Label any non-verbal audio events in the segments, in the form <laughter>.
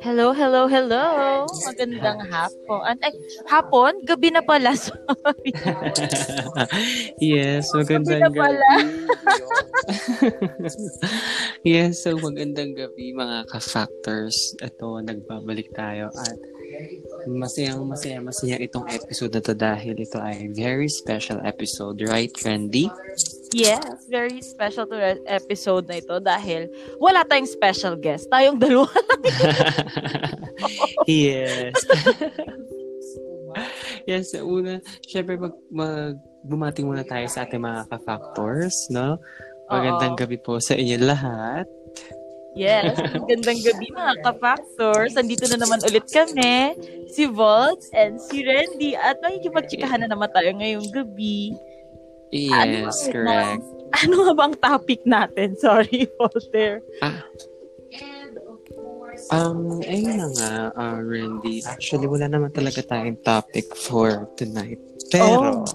Hello, hello, hello. Magandang hapon. Ay, hapon? Gabi na pala. <laughs> Sorry. <laughs> yes, magandang Gabi na pala. <laughs> yes, so magandang gabi mga ka-factors. Ito, nagbabalik tayo at masayang masaya masaya itong episode na to dahil ito ay very special episode, right, Randy? Yes, very special to episode na ito dahil wala tayong special guest. Tayong dalawa lang. <laughs> <laughs> yes. <laughs> yes, una, syempre mag, mag bumati muna tayo sa ating mga ka-factors, no? Magandang Oo. gabi po sa inyo lahat. Yes, <laughs> gandang gabi mga ka-factors. Andito na naman ulit kami, si Volt and si Randy. At makikipagtsikahan na naman tayo ngayong gabi. Ano Yes, ba- correct. Ano nga bang topic natin? <laughs> Sorry, Voltaire. Um, ayun na nga, uh, Randy. Actually, wala naman talaga tayong topic for tonight. Pero, Oh.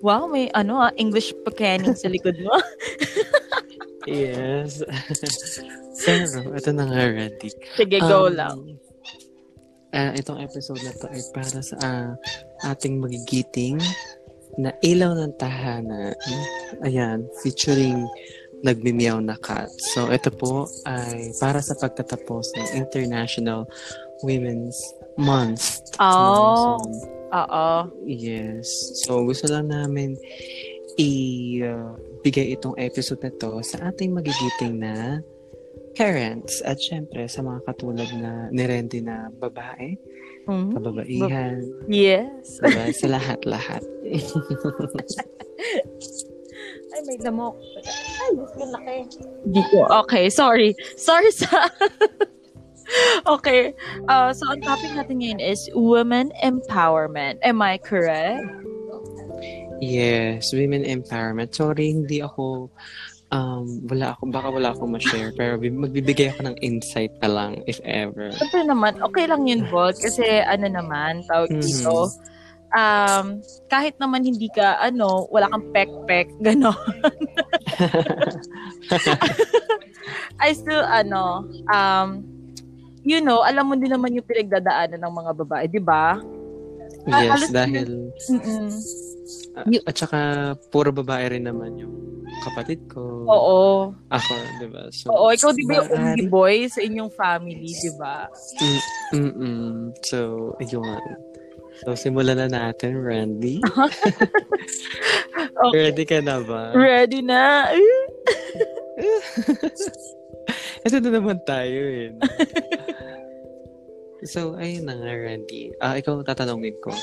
Wow, may ano ah, English pakaning sa likod mo. <laughs> yes. <laughs> Pero, ito na nga, Randy. Sige, go Um, lang. ah, itong episode na to ay para sa ah, ating magigiting na ilaw ng tahanan. Ayan, featuring nagmimiyaw na cat. So, ito po ay para sa pagtatapos ng International Women's Month. Oh, So, oo. Yes. So, gusto lang namin i-bigay itong episode na to sa ating magigiting na parents at syempre sa mga katulad na ni Randy na babae, Mhm. kababaihan, Yes. diba? sa lahat-lahat. <laughs> Ay, may lamok. Ay, mas malaki. Di ko. Okay, sorry. Sorry sa... <laughs> <laughs> okay. Uh, so, ang topic natin ngayon is women empowerment. Am I correct? Yes, women empowerment. Sorry, hindi ako um wala ako baka wala akong ma-share pero bi- magbibigay ako ng insight na lang if ever. Siyempre naman, okay lang yun, Volt. Kasi ano naman, tawag Mhm. dito, um, kahit naman hindi ka, ano, wala kang pek-pek, gano'n. <laughs> <laughs> I still, ano, um, you know, alam mo din naman yung pinagdadaanan ng mga babae, di ba? Ah, Yes, halos- dahil Mm-mm. ah, at saka puro babae rin naman yung kapatid ko. Oo. Ako, 'di ba? So, Oo, ikaw di ba yung only boy sa inyong family, di ba? Mm, mm-mm. So, ayun. So, simulan na natin, Randy. <laughs> Okay. Ready ka na ba? Ready na? <laughs> Ito na naman tayo eh. <laughs> so, ayun na nga, Randy. Ah, ikaw tatanungin ko.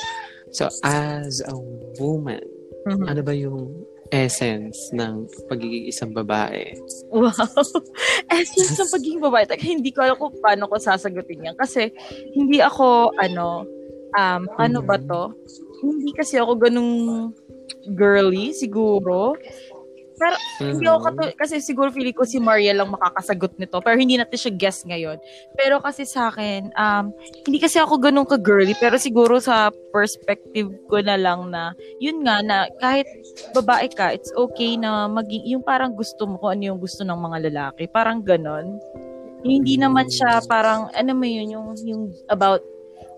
So, as a woman, Mhm. ano ba yung essence ng pagiging isang babae? Wow. <laughs> Essence ng pagiging babae. Taka, hindi ko alam kung paano ko sasagutin yan. Kasi, hindi ako, ano, um, ano ba to? Hindi kasi ako ganung girly, siguro. Pero, hindi ako Mhm. katu- kasi siguro feeling ko si Maria lang makakasagot nito. Pero hindi natin siya guess ngayon. Pero kasi sa akin, um, hindi kasi ako ganun ka-girly. Pero siguro sa perspective ko na lang na, yun nga, na kahit babae ka, it's okay na maging, yung parang gusto mo kung ano yung gusto ng mga lalaki. Parang ganon. Yung hindi naman siya parang, ano mo yun, yung, yung about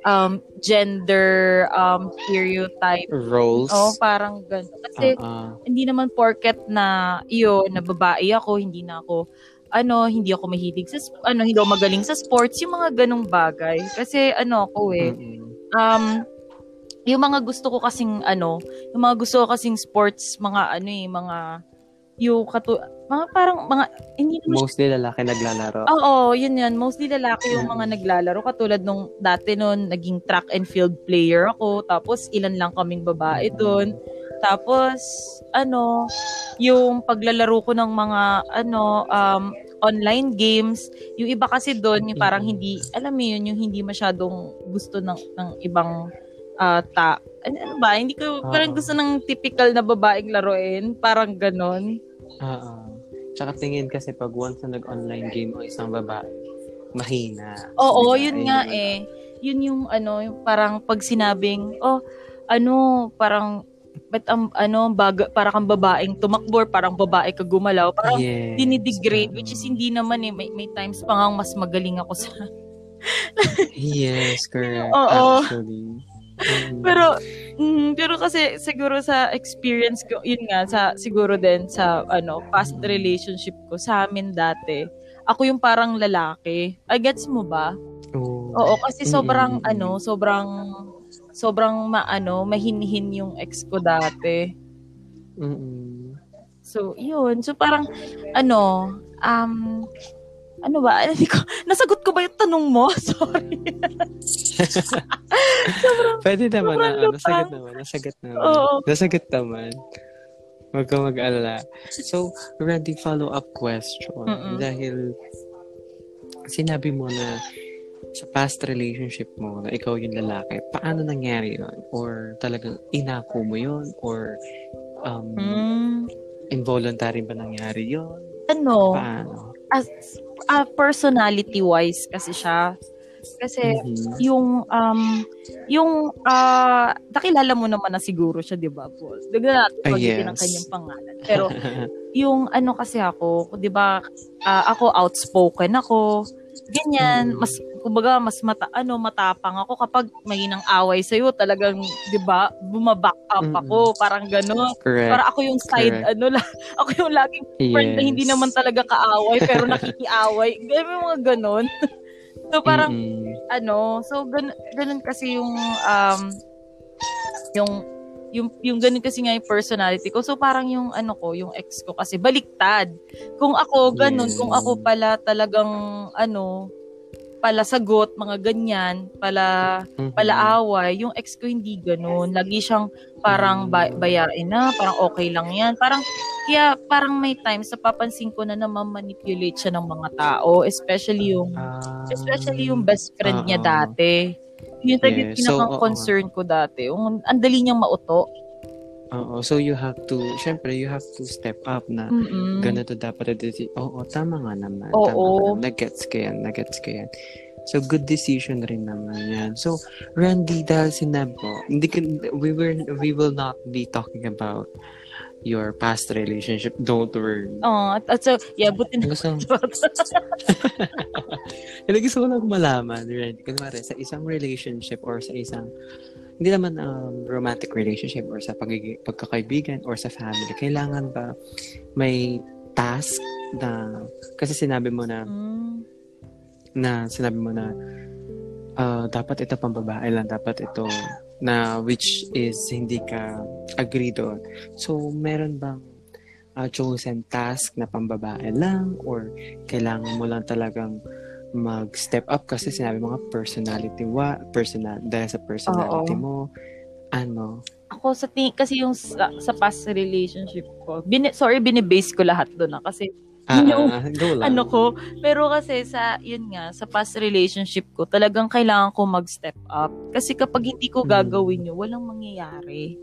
um, gender um, stereotype. Roles? Oh, parang ganon. Kasi, ah. hindi naman porket na iyo na babae ako, hindi na ako ano, hindi ako mahilig sa ano, hindi ako magaling sa sports, yung mga ganong bagay. Kasi ano ako eh, Mm-mm. um yung mga gusto ko kasing ano, yung mga gusto ko kasing sports, mga ano eh, mga yung katu mga parang mga hindi naman Mostly lalaki naglalaro. Oo, yun yun. Mostly lalaki yung mga naglalaro. Katulad nung dati nun, naging track and field player ako. Tapos, ilan lang kaming babae doon. Tapos, ano, yung paglalaro ko ng mga, ano, um, online games. Yung iba kasi doon, yung parang hindi, alam mo yun, yung hindi masyadong gusto ng, ng ibang ah, ta. Ano, ano ba? Hindi ko, parang Oo. gusto ng typical na babaeng laruin. Parang ganon. Oo. Tsaka tingin kasi pag once na nag-online game o isang babae, mahina. Oo, Diba? yun nga naman. eh. Yun yung ano, yung parang pag sinabing, oh, ano, parang ba't ang, ano, baga, para kang babaeng tumakbo, or parang babae ka gumalaw. Parang yes. dinidegrade, which is hindi naman eh. May, may times pa nga mas magaling ako sa... yes, correct. <laughs> Oo. Actually. Mm. pero, mm, pero kasi siguro sa experience ko, yun nga, sa, siguro din sa, ano, past relationship ko, sa amin dati, ako yung parang lalaki. I gets mo ba? Oh. Oo, kasi sobrang, Mm. ano, sobrang, sobrang maano, mahinhin yung ex ko dati. Mm-mm. So, yun. So, parang, ano, um, ano ba? Hindi ko, nasagot ko ba yung tanong mo? <laughs> Sorry. <laughs> Pwede naman na, sobrang ano, nasagot lutang. naman, nasagot naman. Oo. Nasagot naman. Huwag kang mag-alala. So, ready follow-up question. Mm-mm. Dahil, sinabi mo na sa past relationship mo na ikaw yung lalaki, paano nangyari yun? Or talagang inako mo yun? Or um, Hmm, involuntary ba nangyari yun? ano, Paano? As, ah, personality-wise kasi siya. Kasi, Mhm. yung um yung ah nakilala mo naman na siguro siya 'di ba Paul? Dagdag natin Ah, pagiging ng yes. kanyang pangalan. Pero <laughs> yung ano kasi ako, 'di ba ah, ako outspoken ako. Ganyan, Mm. mas kumbaga mas mata ano matapang ako kapag may nang away sa talagang 'di ba bumaback up ako, parang gano'n. Correct. Para ako yung side Correct. ano lang, <laughs> ako yung laging friend na hindi Yes. naman talaga kaaway pero nakikiaway. <laughs> Yung mga gano'n. <laughs> so parang Mm-mm. ano, so gan ganun kasi yung um yung yung yung ganun kasi nga yung personality ko. So parang yung ano ko, yung ex ko kasi baliktad. Kung ako ganun, Yes. kung ako pala talagang ano pala sagot, mga ganyan, pala Mhm. pala away, yung ex ko hindi ganun. Lagi siyang parang ba- Mm. bayarin na, parang okay lang yan. Parang, kaya parang may times sa papansin ko na namamanipulate siya ng mga tao, especially yung Ah, Especially yung best friend niya Oo. dati. Yun talaga Yes. So, pinakang oo. concern ko dati. Yung, ang dali niyang mauto. Oo. So, you have to, syempre, you have to step up na Mm-mm. ganito dapat Oo, tama nga naman. Oo. Tama nga naman. Nag-gets ko yan. Nag-gets ko yan. So, good decision rin naman yan. So, Randy, dahil sinabi mo, hindi ka, we, were, we will not be talking about your past relationship. Don't worry. Oh, at, at so, yeah, buti na. Gusto, Hindi <laughs> <laughs> gusto ko lang malaman, Randy. Kunwari, sa isang relationship or sa isang, hindi naman um, romantic relationship or sa pagiging, pagkakaibigan or sa family, kailangan ba may task na, kasi sinabi mo na, Mm, na sinabi mo na, ah, dapat ito pang babae lang, dapat ito na which is hindi ka agree doon. So, meron bang ah, chosen task na pambabae lang or kailangan mo lang talagang mag-step up kasi sinabi mo nga personality wa personal dahil sa personality Oo. mo ano ako sa ting kasi yung sa, sa past relationship ko, bini, sorry, binibase ko lahat doon na kasi ah, Yung- ah, go lang ano ko, pero kasi sa, yun nga, sa past relationship ko, talagang kailangan ko mag-step up. Kasi kapag hindi ko Mm. gagawin yun, walang mangyayari.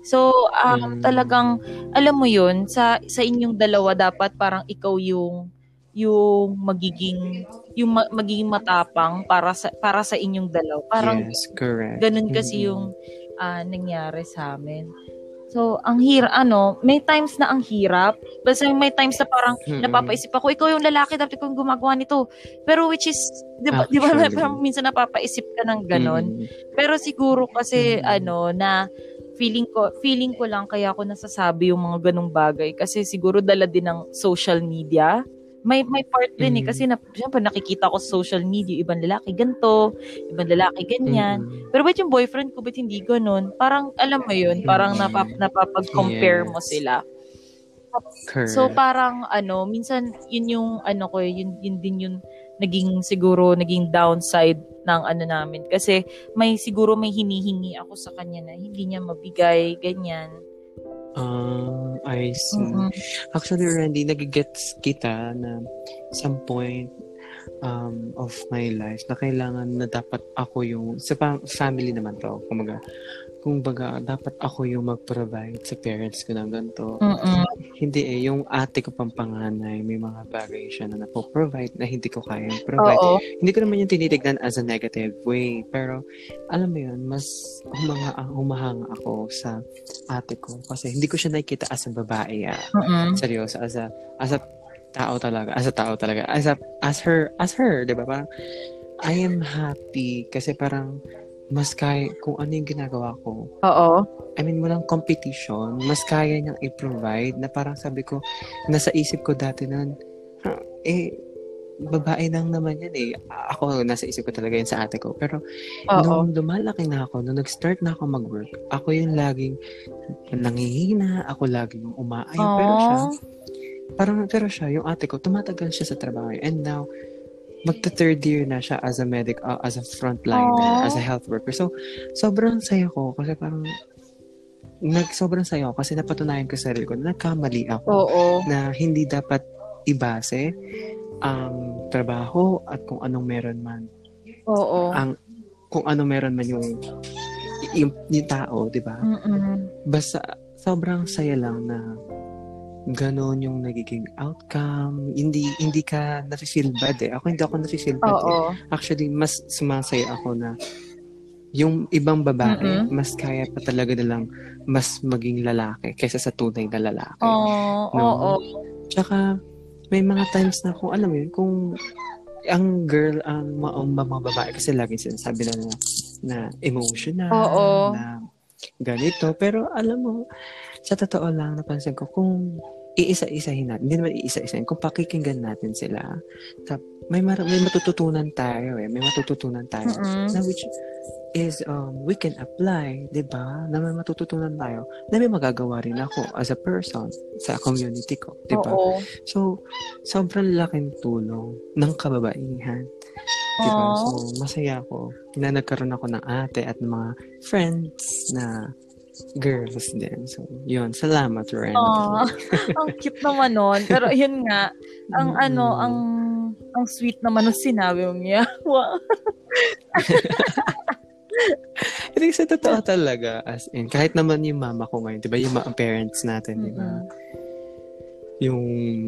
So, um, Mm. talagang, alam mo yun, sa, sa inyong dalawa, dapat parang ikaw yung, yung magiging, yung ma- magiging matapang para sa, para sa inyong dalawa. Parang yes correct ganun kasi yung ah, nangyari sa amin. So, ang hir ano, may times na ang hirap. Basta may times na parang Mm-mm. napapaisip ako, ikaw yung lalaki, dapat yung gumagawa nito. Pero which is, di ba, di ba <laughs> parang minsan napapaisip ka ng ganon. Mm. Pero siguro kasi, Mm. ano, na feeling ko, feeling ko lang kaya ako nasasabi yung mga ganong bagay. Kasi siguro dala din ng social media. May may part din eh. Mm. Kasi na, syempre nakikita ko sa social media, ibang lalaki ganto, ibang lalaki ganyan. Mm. Pero ba't yung boyfriend ko, ba't hindi ganun? Parang, alam mo yun, parang Mm. napap, napapag-compare mo Yes. sila. correct So, parang, ano, minsan, yun yung, ano ko, yun, yun din yung naging, siguro, naging downside ng ano namin. Kasi, may, siguro may hinihingi ako sa kanya na hindi niya mabigay, ganyan. Ah, I see. Mm-mm. Actually, Randy, nagigets kita na some point um, of my life na kailangan na dapat ako yung, sa family naman to, kumaga, kung baga, dapat ako yung mag-provide sa parents ko ng ganito. Mm-mm. Hindi eh, yung ate ko pang panganay, may mga bagay siya na napo-provide na hindi ko kayang provide. Oo. Hindi ko naman yung tinitignan as a negative way. Pero, alam mo yun, mas humanga, humahanga ako sa ate ko. Kasi hindi ko siya nakikita as a babae. Ah. Mm-mm. Seryoso, as a, as a tao talaga. As a tao talaga. As a, as her, as her, di ba? Parang, I am happy kasi parang mas kaya, kung ano yung ginagawa ko, Oo. I mean, walang competition, mas kaya niyang i-provide na parang sabi ko, nasa isip ko dati nun, "Ha, eh, babae lang naman yan eh. Ako, nasa isip ko talaga yun sa ate ko. Pero, Oo. nung lumalaki na ako, nung nag-start na ako mag-work, ako yung laging nangihina, ako laging umaayaw. Pero siya, parang, pero siya, yung ate ko, tumatagal siya sa trabaho. And now, magta third year na siya as a medic, uh, as a frontliner, Aww. as a health worker. So, sobrang saya ko kasi parang, nag, sobrang saya ko kasi napatunayan ko sa sarili ko na nagkamali ako Oo. na hindi dapat ibase ang trabaho at kung anong meron man Oo. ang kung ano meron man yung yung, yung tao, 'di ba? Basta sobrang saya lang na ganon yung nagiging outcome. Hindi hindi ka nafe-feel bad eh. Ako hindi ako nafe-feel bad eh. Oo. Actually, mas sumasaya ako na yung ibang babae, Mm-mm. mas kaya pa talaga nilang mas maging lalaki kaysa sa tunay na lalaki. Oo. No? Oo. Tsaka, may mga times na kung alam mo yun, kung ang girl, ang mga, ang mga babae, kasi lagi sinasabi na na, na emotional, Oo. na ganito. Pero alam mo, sa totoo lang, napansin ko, kung iisa-isahin natin, hindi naman iisa-isahin, kung pakikinggan natin sila, tap, may, mar- may matututunan tayo eh, may matututunan tayo Mm-mm. na which is um, we can apply, 'di ba? Na may matututunan tayo na may magagawa rin ako as a person sa community ko, 'di ba? So, sobrang laking tulong ng kababaihan. 'Di ba? So, masaya ako na nagkaroon ako ng ate at mga friends na girls din. So, yun. Salamat, Ren. Aww. ang cute naman nun. Pero yun nga, ang Mm-mm. ano, ang ang sweet naman nung sinabi mo niya. Wow. <laughs> Hindi, sa totoo talaga. As in, kahit naman yung mama ko ngayon, di ba? Yung mga parents natin, di ba? Yung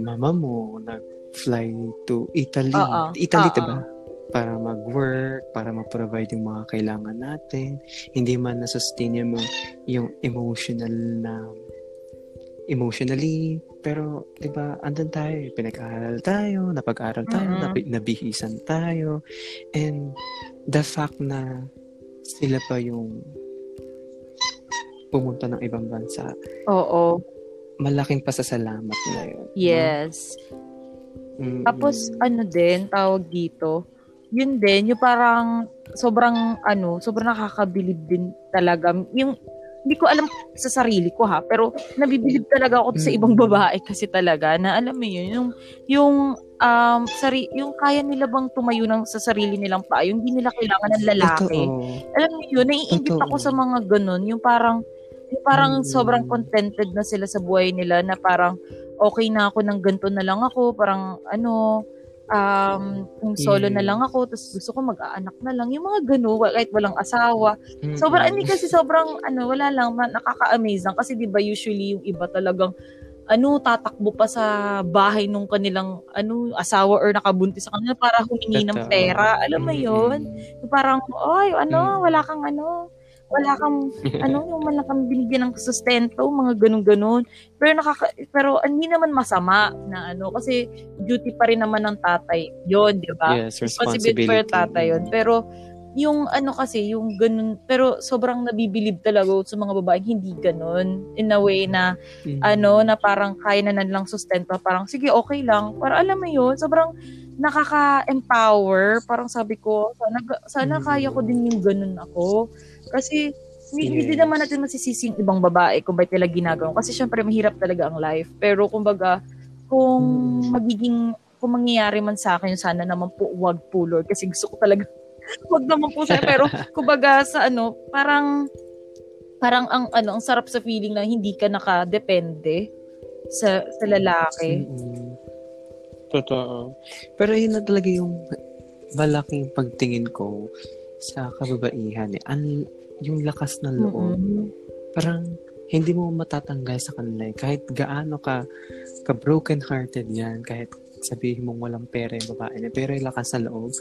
mama mo, nag-fly to Italy. Oo. Italy, di ba? Para mag-work, para mag-provide yung mga kailangan natin. Hindi man na-sustain yung, yung emotional na emotionally. Pero, di ba, andun tayo. Pinag-aaral tayo, napag-aral tayo, Mm-mm. nabi- nabihisan tayo. And the fact na sila pa yung pumunta ng ibang bansa, Oo. malaking pasasalamat na yun. Yes. Mm-mm. Tapos, ano din, tawag dito, yun din, yung parang sobrang, ano, sobrang nakakabilib din talaga. Yung, hindi ko alam sa sarili ko ha, pero nabibilib talaga ako sa Mm. ibang babae kasi talaga, na alam mo yun, yung, yung, um, sari, yung kaya nila bang tumayo ng, sa sarili nilang paa, yung hindi nila kailangan ng lalaki. Totoo. Alam mo yun, naiingit Totoo. ako sa mga ganun, yung parang, yung parang Mm. sobrang contented na sila sa buhay nila na parang okay na ako ng ganito na lang ako, parang ano, um, kung solo na Mm. lang ako, tapos gusto ko mag-aanak na lang, yung mga wa- kahit walang asawa. Mm-mm. Sobrang, hindi kasi sobrang, ano, wala lang, ma- nakaka-amaze lang. Kasi di ba usually yung iba talagang, ano, tatakbo pa sa bahay nung kanilang, ano, asawa or nakabuntis sa kanila para humingi ng pera. Alam mo yun? Yung parang, oy, ano, Mm. wala kang ano, wala kang, ano, yung man lang kami binigyan ng sustento, mga ganun-ganun. Pero nakaka, pero hindi naman masama na ano, kasi duty pa rin naman ng tatay yon di ba? yes, Responsibility for tatay yun. Pero, yung ano kasi, yung ganun, pero sobrang nabibilib talaga sa mga babaeng hindi ganun. In a way na, Mm. ano, na parang kaya na nilang sustento, parang sige, okay lang. Para alam mo yun, sobrang nakaka-empower. Parang sabi ko, sana, sana Mm. kaya ko din yung ganun ako. Kasi, hindi, hindi naman natin masisisi yung ibang babae kung ba't nila ginagawa. Kasi syempre, mahirap talaga ang life. Pero kumbaga, kung magiging, kung mangyayari man sa akin, sana naman po, wag po, Lord. Kasi gusto ko talaga, <laughs> wag naman po sa Pero, <laughs> kumbaga, sa ano, parang, parang ang, ano, ang sarap sa feeling na hindi ka nakadepende sa, sa lalaki. Mm-mm. Totoo. Pero yun na talaga yung malaking pagtingin ko sa kababaihan. Eh. Ang yung lakas ng loob, Mm-mm. parang hindi mo matatanggal sa kanila. eh. Kahit gaano ka, ka broken-hearted yan, kahit sabihin mong walang pera yung babae na, pero yung lakas sa loob,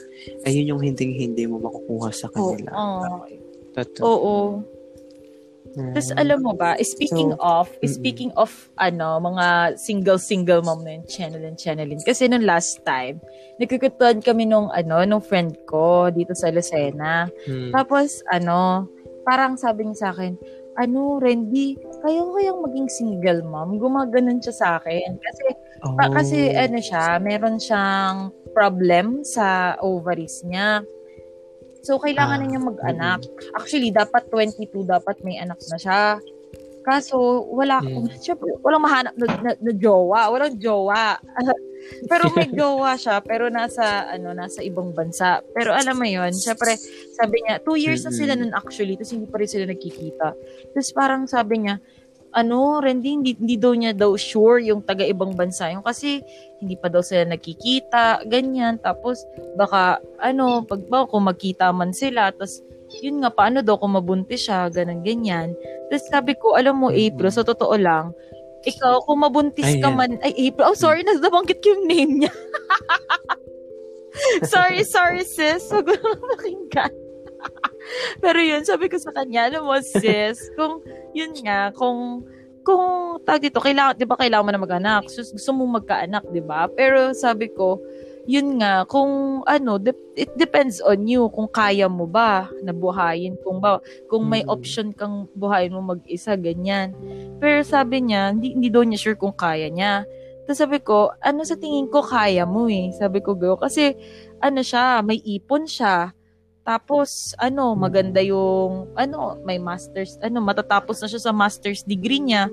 ayun yung hindi-hindi mo makukuha sa Oo. kanila. Oh, Totoo. Oo. Mm. Tapos alam mo ba, speaking So, of, mm-mm. speaking of ano, mga single-single mom na yung channeling channeling. Kasi nung last time, nagkukutuan kami nung ano, nung friend ko dito sa Lucena. Hmm. Tapos ano, parang sabi niya sa akin, ano, Randy, kaya ko kayang maging single mom? Gumaganon siya sa akin. Kasi, oh. pa, kasi ano siya, meron siyang problem sa ovaries niya. So, kailangan Ah, na niya mag-anak. Actually, dapat 22, dapat may anak na siya. Kaso, wala, Mm. syempre, walang mahanap na, na, na jowa. Walang jowa. <laughs> pero may <laughs> jowa siya, pero nasa, ano, nasa ibang bansa. Pero alam mo yon syempre, sabi niya, two years na sila nun actually, tapos hindi pa rin sila nagkikita. Tapos parang sabi niya, ano, Randy, hindi, hindi daw niya daw sure yung taga ibang bansa yung kasi hindi pa daw sila nakikita, ganyan. Tapos, baka, ano, pag ba, kung magkita man sila, tapos, yun nga, paano daw kung mabuntis siya, ganun, ganyan. Tapos sabi ko, alam mo. April, sa totoo lang, ikaw, kung mabuntis ka Ayan. man, ay, April, oh, sorry, nabanggit ko yung name niya. <laughs> sorry, sorry, sis. Huwag mo pakinggan. <laughs> <laughs> Pero yun, sabi ko sa kanya, alam mo, sis, kung, yun nga, kung, kung, tag dito, kailangan, di ba kailangan mo na mag-anak? So, gusto mo magkaanak, di ba? Pero sabi ko, yun nga, kung ano, dep- it depends on you kung kaya mo ba na buhayin, kung ba, kung may Mm. option kang buhayin mo mag-isa, ganyan. Pero sabi niya, hindi, hindi daw niya sure kung kaya niya. Tapos sabi ko, ano sa tingin ko kaya mo eh? Sabi ko, girl, kasi ano siya, may ipon siya. Tapos, ano, maganda yung, ano, may master's, ano, matatapos na siya sa master's degree niya.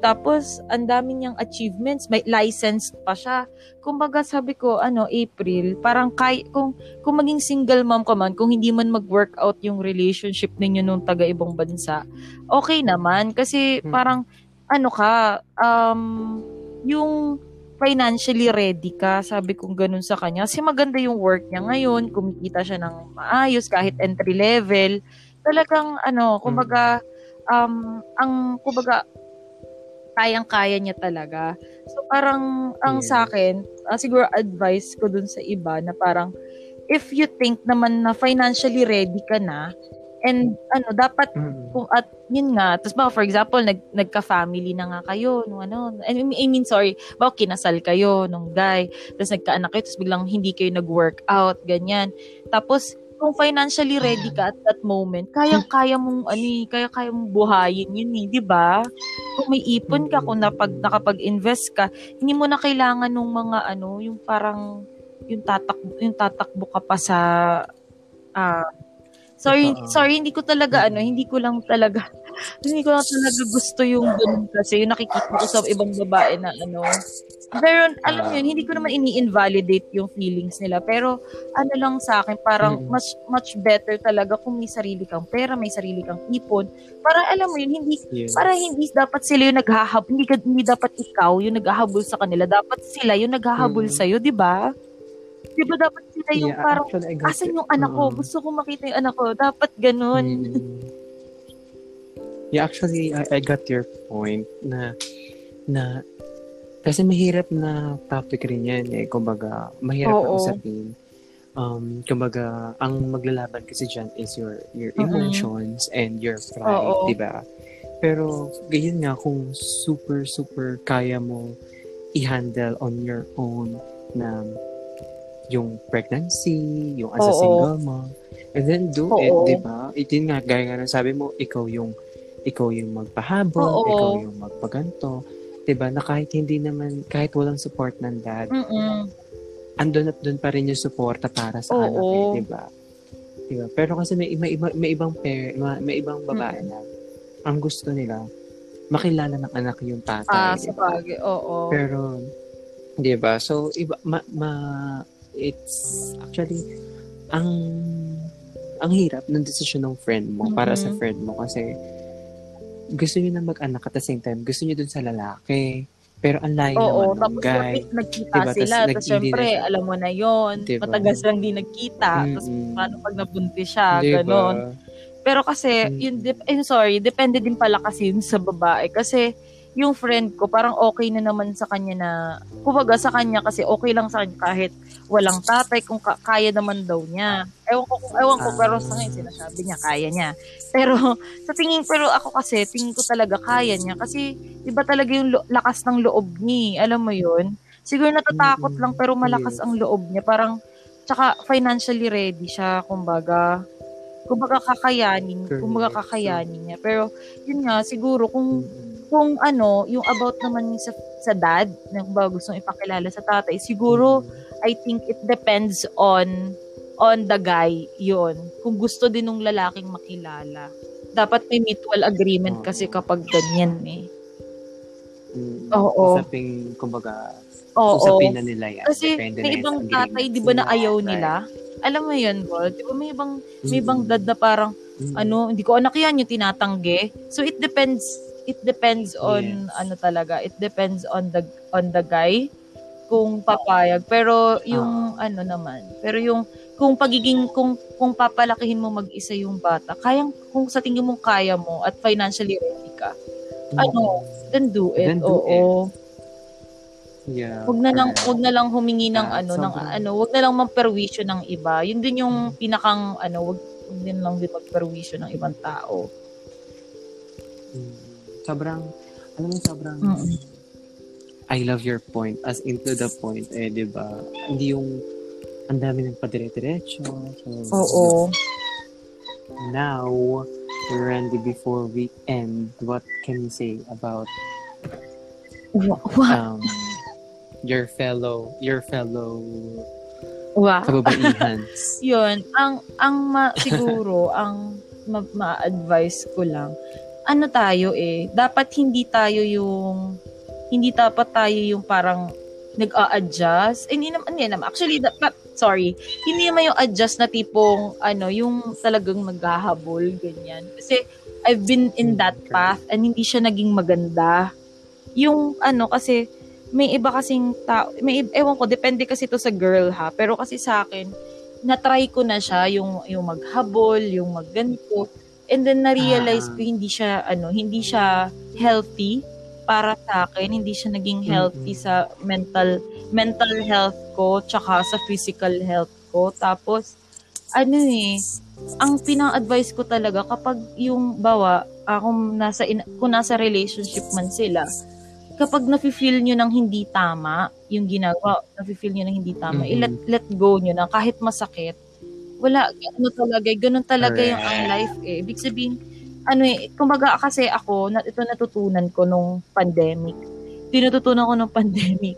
Tapos, ang dami niyang achievements, may licensed pa siya. Kumbaga, sabi ko, ano, April, parang kay, kung, kung maging single mom ka man, kung hindi man mag-work out yung relationship ninyo nung taga ibang bansa, okay naman. Kasi, Hmm. parang, ano ka, um, yung financially ready ka, sabi kong ganun sa kanya. Kasi maganda yung work niya ngayon, kumikita siya ng maayos, kahit entry level. Talagang, ano, kumbaga, um, ang, kumbaga, kayang-kaya niya talaga. So, parang, ang Yeah. sa akin, ah, siguro advice ko dun sa iba na parang, if you think naman na financially ready ka na, and ano, dapat Mm. kung at yun nga, tapos ba for example, nag nagka-family na nga kayo nung ano, I mean, I mean sorry, ba kinasal kayo nung guy, tapos nagkaanak kayo, tapos biglang hindi kayo nag-work out, ganyan. Tapos kung financially ready ka at that moment, kayang-kaya mong ano, eh, kaya-kaya mong buhayin yun eh, 'di ba? Kung may ipon ka, kung napag nakapag-invest ka, hindi mo na kailangan nung mga ano, yung parang yung tatak yung tatakbo ka pa sa ah Sorry, Totoo. sorry, hindi ko talaga, ano, hindi ko lang talaga, <laughs> hindi ko lang talaga gusto yung ganun kasi yung nakikita ko sa ibang babae na, ano, pero, alam Ah. yun, hindi ko naman ini-invalidate yung feelings nila, pero, ano lang sa akin, parang, Mm. much, much better talaga kung may sarili kang pera, may sarili kang ipon, para, alam mo yun, hindi, Yes. para hindi dapat sila yung naghahabol, hindi, hindi dapat ikaw yung naghahabol sa kanila, dapat sila yung naghahabol Mm. sa'yo, di ba? Di ba dapat sila yung Yeah, parang, asan yung anak ko? Oo. Gusto ko makita yung anak ko. Dapat ganun. Mm. Yeah, actually, I, I got your point na na kasi mahirap na topic rin yan eh. Kumbaga, mahirap na Oo. usapin. Um, kumbaga, ang maglalaban kasi dyan is your your emotions and your pride, di ba? Pero, ganyan nga, kung super, super kaya mo i-handle on your own na yung pregnancy, yung as a single mom, and then do it, Oo. di ba? Ito nga, gaya nga ng sabi mo, ikaw yung ikaw yung magpahabol, Oo. ikaw yung magpaganto, di ba? Na kahit hindi naman, kahit walang support ng dad, Mm-mm. andun at dun pa rin yung suporta para sa Oo. anak eh, di ba? Di ba? Pero kasi may, may, iba- may ibang pair, may, may ibang babae na ang gusto nila, makilala ng anak yung tatay. Ah, di sa ba? bagay. Oo. Pero, di ba? So, iba, ma, ma, it's actually, ang, ang hirap ng desisyon ng friend mo para sa Mhm. friend mo kasi gusto niyo na mag-anak at the same time, gusto niyo dun sa lalaki. Pero ang layo Oo, naman ng tapos guy. nag- nagkita Diba? Sila. Tapos na syempre, siya- alam mo na yon Diba? Matagas lang di nagkita. Tapos paano pag nabuntis siya, Di ba? ganon. Pero kasi, Mm. yun, dep- eh, sorry, depende din pala kasi yun sa babae. Kasi, yung friend ko, parang okay na naman sa kanya na, kumbaga sa kanya kasi okay lang sa kanya kahit walang tatay, kung ka- kaya naman daw niya. Ewan ko, kung- ewan ko, pero sa ngayon sinasabi niya, kaya niya. Pero, <laughs> sa tingin, pero ako kasi, tingin ko talaga kaya niya. Kasi, iba talaga yung lo- lakas ng loob niya. eh. Alam mo yun? Siguro natatakot Mm-mm. lang, pero malakas ang loob niya. Parang, tsaka financially ready siya, kumbaga. Kumbaga kakayanin, kumbaga kakayanin niya. Pero, yun nga, siguro kung Mm-mm. Kung ano, yung about naman sa, sa dad, na kung ba gustong ipakilala sa tatay, siguro, I think it depends on on the guy yon Kung gusto din ng lalaking makilala. Dapat may mutual agreement kasi kapag ganyan eh. Mm. Oo. Usaping, kumbaga, Oo. usapin na nila yan. Kasi Depende may ibang tatay, di ba na ayaw nila? Alam mo yun, Bol? Di ba may ibang, may ibang dad na parang, Mm-mm. ano, hindi ko anak yan, yung tinatanggi. So it depends, it depends on, Yes. ano talaga, it depends on the, on the guy kung papayag. Pero yung, Ah. ano naman, pero yung, kung pagiging, kung, kung papalakihin mo mag-isa yung bata, kayang, kung sa tingin mo kaya mo at financially ready ka, ano, then do it. Then do Oo. Yeah. Wag na lang wag na lang humingi ng Ah, ano ng ano, wag na lang magperwisyo ng iba. Yun din yung Hmm. pinakang ano, wag, wag din lang din magperwisyo ng ibang tao. Mm. Sobrang, alam mo, sobrang, Mm. I love your point. As into the point, eh, di ba? Hindi yung, ang dami ng padire-diretso. So, Oo. Now, Randy, before we end, what can you say about wa- um, your fellow, your fellow Wa. kababaihans? <laughs> Yun, ang ang ma, siguro ang ma, ma-advise ko lang. Ano tayo eh, dapat hindi tayo yung hindi dapat tayo yung parang nag-a-adjust. Eh, hindi naman, hindi naman. Actually, dapat, sorry, hindi naman yung adjust na tipong, ano, yung talagang naghahabol, ganyan. Kasi, I've been in that path and hindi siya naging maganda. Yung, ano, kasi, may iba kasing tao, may, ewan ko, depende kasi to sa girl ha, pero kasi sa akin, na-try ko na siya, yung, yung maghabol, yung magganto, and then na-realize Ah. ko hindi siya, ano, hindi siya healthy para sa akin, hindi siya naging healthy sa mental mental health ko, tsaka sa physical health ko. Tapos, ano eh, ang pina-advise ko talaga kapag yung bawa, akong nasa, in, kung nasa relationship man sila, kapag nafe-feel nyo ng hindi tama yung ginagawa, nafe-feel nyo ng hindi tama, Mhm. i-let let go nyo na kahit masakit, wala, ano talaga, ganun talaga yung ang life eh. Ibig sabihin, ano eh, kumbaga kasi ako, na, ito natutunan ko nung pandemic. Tinututunan ko nung <laughs> pandemic.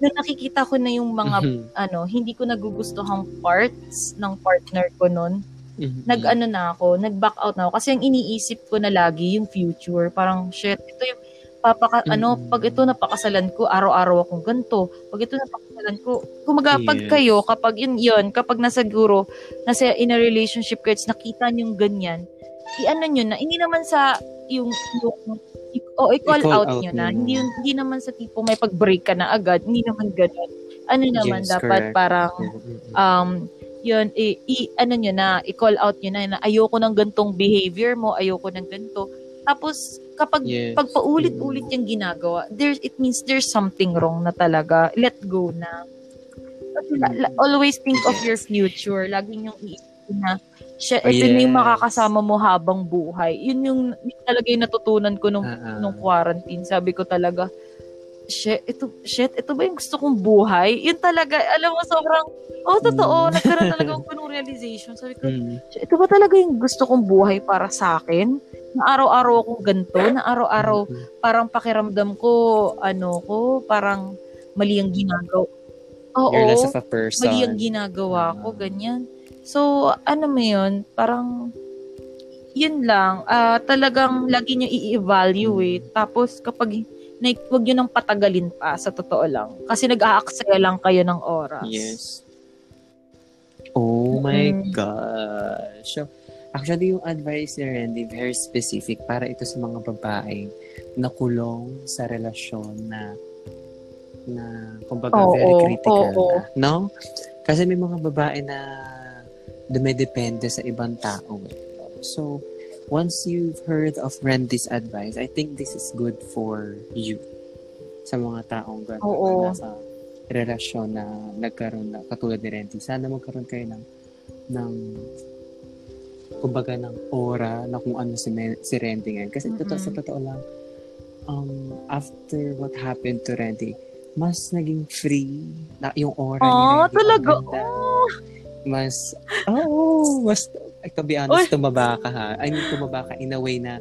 Na nakikita ko na yung mga, Mhm. ano, hindi ko nagugustuhang parts ng partner ko nun Mhm. nag-ano na ako, nag-back out na ako. Kasi ang iniisip ko na lagi yung future. Parang, shit, ito yung, papaka, ano, Mm. pag ito napakasalan ko, araw-araw akong ganito. Pag ito napakasalan ko, kumaga, pag Yes. kayo, kapag yun, yun, kapag nasa guro, nasa in a relationship kayo, nakita yung ganyan, i-ano nyo na, hindi naman sa, yung, yung i- o i-call, I-call out, out nyo na. Hindi, hindi naman sa tipo may pag-break ka na agad. Hindi naman ganun. Ano naman, Yes, dapat correct. parang, Mhm. um, yun, i, i- ano nyo na, i-call out nyo na, na ayoko ng gantong behavior mo, ayoko ng ganito. Tapos, kapag Yes. pag paulit-ulit yung ginagawa, there, it means there's something wrong na talaga. Let go na. La- always think of your future. Lagi yung iisipin na, siya, Oh, ito na yung yes. makakasama mo habang buhay. Yun yung, yun talaga yung natutunan ko nung, ah. nung quarantine. Sabi ko talaga, shit, ito, shit, ito ba yung gusto kong buhay? Yun talaga, alam mo, sobrang, oh, totoo, Mm. nagkaroon talaga ako ng realization. Sabi ko, <laughs> Mm. shit, ito ba talaga yung gusto kong buhay para sa akin? Na araw-araw akong ganito, na araw-araw Mhm. parang pakiramdam ko, ano ko, parang mali ang ginagawa. Oo, You're less of a person. mali ang ginagawa ko, Ah. ganyan. So, ano mo yun, parang, yun lang, ah, talagang lagi nyo i-evaluate. Tapos, kapag, na, huwag nyo nang patagalin pa, sa totoo lang. Kasi nag-aaksaya lang kayo ng oras. Yes. Oh my Mm. gosh. Actually, yung advice ni Randy, very specific para ito sa mga babaeng nakulong sa relasyon na na kumbaga Oo, very critical oo. na, no? Kasi may mga babae na dumedepende sa ibang tao. So, once you've heard of Randy's advice, I think this is good for you. Sa mga taong gano'n Oo. na nasa relasyon na nagkaroon na, katulad ni Randy. Sana magkaroon kayo ng, ng kumbaga ng aura na kung ano si, si Randy ngayon. Kasi totoo, sa totoo lang, um, after what happened to Randy, mas naging free na yung aura ni Oh, Randy. ang talaga. Oh. Mas, oh, mas, to be honest, Uy. tumaba ka ha. I mean, tumaba ka in a way na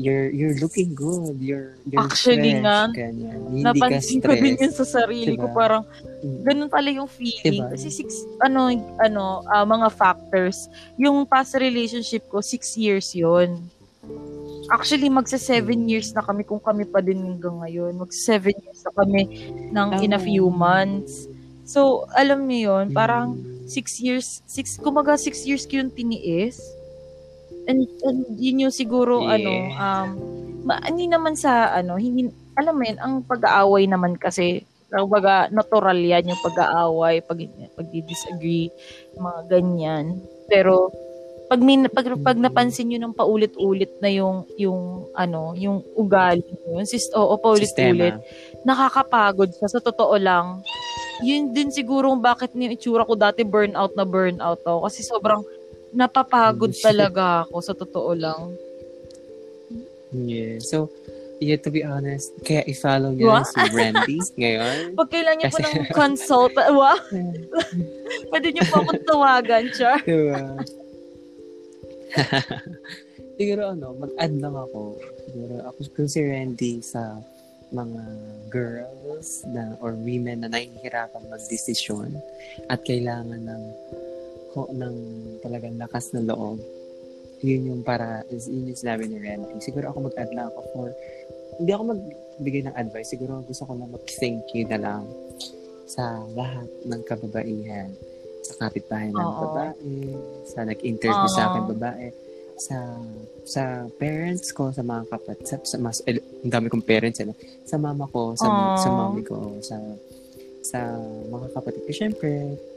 you're you're looking good. You're, you're Actually fresh, nga, ganyan. Hindi Napansin ko din yun sa sarili ko. Diba? Parang, Mm. ganun pala yung feeling. Diba? Kasi six, ano, ano, ah, mga factors. Yung past relationship ko, six years yon Actually, magsa seven Mm. years na kami kung kami pa din hanggang ngayon. Magsa seven years na kami ng in a Oh. few months. So, alam niyo yun, parang Mm. six years, six, kumaga six years ko yung tiniis. And, and yun yung siguro, Yeah. ano, um, ma, hindi naman sa, ano, hindi, alam mo yun, ang pag-aaway naman kasi, kumbaga, natural yan yung pag-aaway, pag, pag disagree mga ganyan. Pero, pag, min, pag, pag napansin nyo ng paulit-ulit na yung, yung, ano, yung ugali nyo, sis, oo, paulit-ulit, nakakapagod siya. Sa totoo lang, yun din siguro bakit yung itsura ko dati burnout na burnout ako. Kasi sobrang napapagod shit. <laughs> talaga ako. Sa totoo lang. Yeah. So, yeah, to be honest, kaya i-follow niyo rin si Randy ngayon. <laughs> Pag kailangan niyo po ng consult, <laughs> wow, pwede niyo po akong tawagan, Char. diba? Siguro ano, mag-add lang ako. Siguro ako kung si Randy sa mga girls na or women na nahihirapan magdesisyon at kailangan ng ho, ng talagang lakas ng loob. Yun yung para, is- yun yung sinabi ni Randy. Siguro ako mag-add lang ako for, hindi ako magbigay ng advice. Siguro gusto ko na mag-thank you na lang sa lahat ng kababaihan. Sa kapitbahay ng Oo. babae, sa nag-interview Oo. sa akin babae, sa sa parents ko, sa mga kapatid, sa, sa mas, eh, ang dami kong parents, ano, sa mama ko, sa, Aww. sa mommy ko, sa sa mga kapatid ko. Siyempre,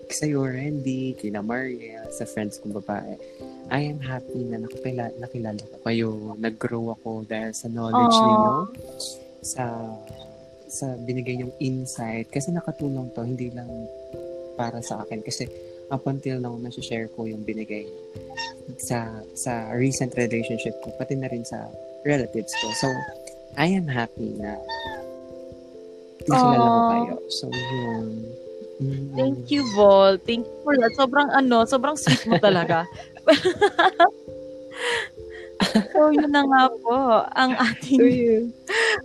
sa iyo, Randy, kina Maria, sa friends kong babae. I am happy na nakilala, nakilala ko kayo. Nag-grow ako dahil sa knowledge Aww. ninyo. Sa sa binigay yung insight. Kasi nakatulong to, hindi lang para sa akin. Kasi up until now, nasi-share ko yung binigay sa sa recent relationship ko, pati na rin sa relatives ko. So, I am happy na nakilala ko kayo. So, yun. Mm. Thank you, Vol. Thank you for that. Sobrang ano, sobrang sweet mo talaga. <laughs> so, yun na nga po, ang So, ating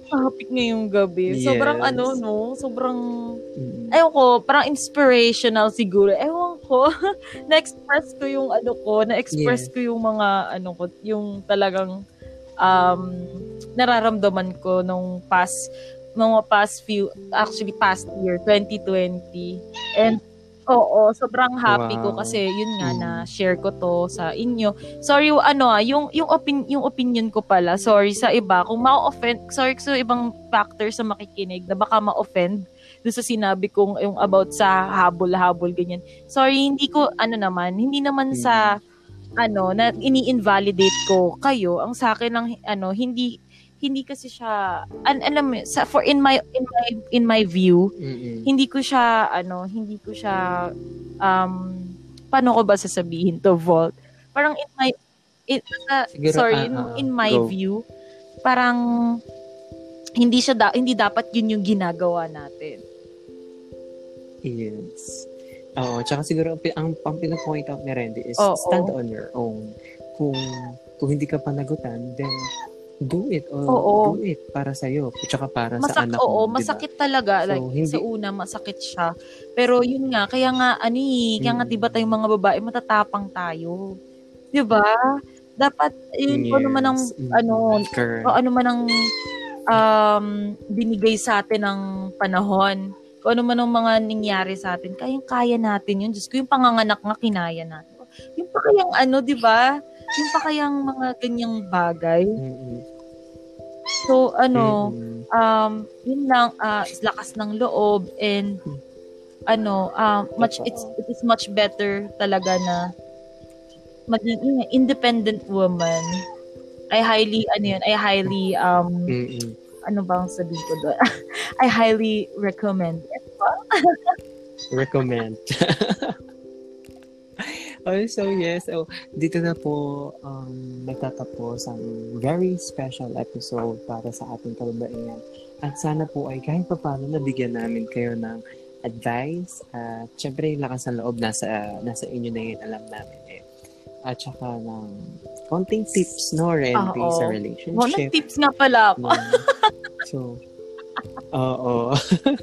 topic ngayong gabi. Sobrang Yes. ano, no? Sobrang, Mm. ewan ko, parang inspirational siguro. Ewan ko, <laughs> na-express ko yung ano ko, na-express Yeah. ko yung mga, ano ko, yung talagang, um, nararamdaman ko nung past, mga past few, actually past year, 2020. And, oo, sobrang happy ko Wow. kasi yun nga Mm. na share ko to sa inyo. Sorry, ano ah, yung, yung, opin, yung opinion ko pala, sorry sa iba, kung ma-offend, sorry sa ibang factors sa makikinig na baka ma-offend doon sa sinabi kong yung about sa habol-habol, ganyan. Sorry, hindi ko, ano naman, hindi naman Mm. sa, ano, na ini-invalidate ko kayo. Ang sa akin lang, ano, hindi, hindi kasi siya, an, alam mo, sa, for in my, in my, in my view, Mm-mm. hindi ko siya, ano, hindi ko siya, um, paano ko ba sasabihin to, Vault? Parang in my, in, sa- Siguro, sorry, in, ah, in my go. view, parang, hindi siya, da, hindi dapat yun yung ginagawa natin. Yes. Oo, tsaka siguro ang, ang, pinapoint out ni Randy is Oo. stand on your own. Kung kung hindi ka panagutan, then do it. O, Oo. Do it para sa iyo, tsaka para sa Masak, anak oo, mo. ba? masakit talaga. So, like, hindi- sa una, masakit siya. Pero yun nga, kaya nga, eh, kaya nga, Mm. di ba tayong mga babae, matatapang tayo. Di ba? Dapat, yun, kung ano man ang, Yes. Mm. ano, Correct. o ano man ang um, binigay sa atin ng panahon, kung ano man ang mga nangyari sa atin, kayang-kaya natin yun. Diyos ko, yung panganganak nga, kinaya natin. Yung pa kayang ano, di ba? Yung pa kayang mga ganyang bagay. So, ano, um, yun lang, ah, lakas ng loob and ano, um, much, it's, it is much better talaga na maging independent woman, I highly, ano yun, I highly, um, Mm-mm. ano bang sabihin ko doon? <laughs> I highly recommend it. recommend. <laughs> oh, so yes, oh, dito na po um, nagtatapos ang very special episode para sa ating kababaihan. At sana po ay kahit pa paano nabigyan namin kayo ng advice at syempre yung lakas ng loob nasa, nasa inyo na yun, alam namin eh. At saka ng konting tips, no, Randy, Oo. sa Mo, relationship. tips nga pala. No. So, <laughs> oo.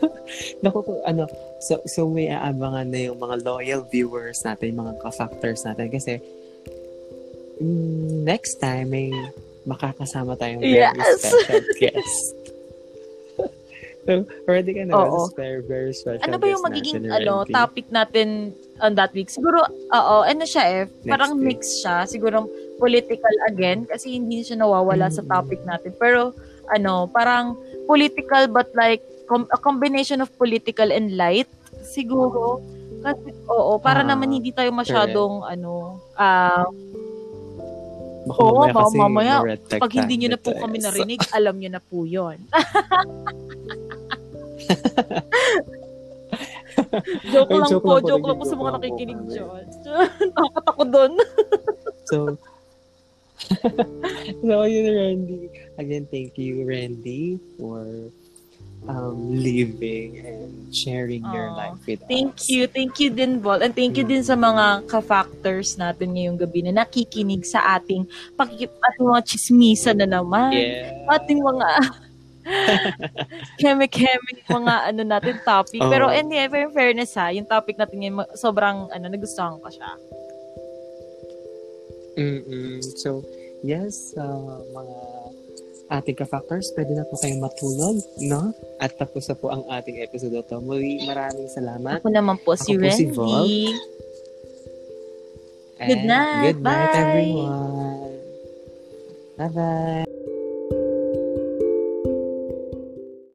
<laughs> Naku, ano, so, so may aabangan na yung mga loyal viewers natin, yung mga ka-factors natin. Kasi, mm, next time, may makakasama tayong very Yes. special <laughs> guest. so, ready ka na Oo. very, very special Ano ba yung magiging ano Randy? topic natin on that week? Siguro, oo, ano siya eh, parang week. mix siya. Siguro political again kasi hindi siya nawawala sa Mm. topic natin. Pero, ano, parang political but like com- a combination of political and light siguro. Kasi, oo, para Ah, naman hindi tayo masyadong, ano, ah, Baka Oo, mamaya kasi mamaya, pag hindi nyo na po kami So, narinig, <laughs> alam nyo na po yun. <laughs> joke Ay, lang joke po, lang po, joke lang po sa mga nakikinig dyan. <laughs> Nakakatakot doon. So, so yun, Randy. Again, thank you, Randy, for um, living and sharing your Aw, life with Thank us. you. Thank you din, Vol. And thank you din sa mga ka-factors natin ngayong gabi na nakikinig sa ating pakikip ating mga chismisa na naman. Yeah. Ating mga <laughs> chemic-chemic mga ano natin topic. Oo. Pero in the in fairness ha, yung topic natin ngayon, sobrang ano, nagustuhan ko siya. Mm-mm. So, yes, uh, mga ating ka-factors, pwede na po kayong matulog, no? At tapos na po ang ating episode na to. Muli, maraming salamat. Ako naman po si Ako si Randy. Vol. Good night. Good night, Bye. everyone. Bye-bye.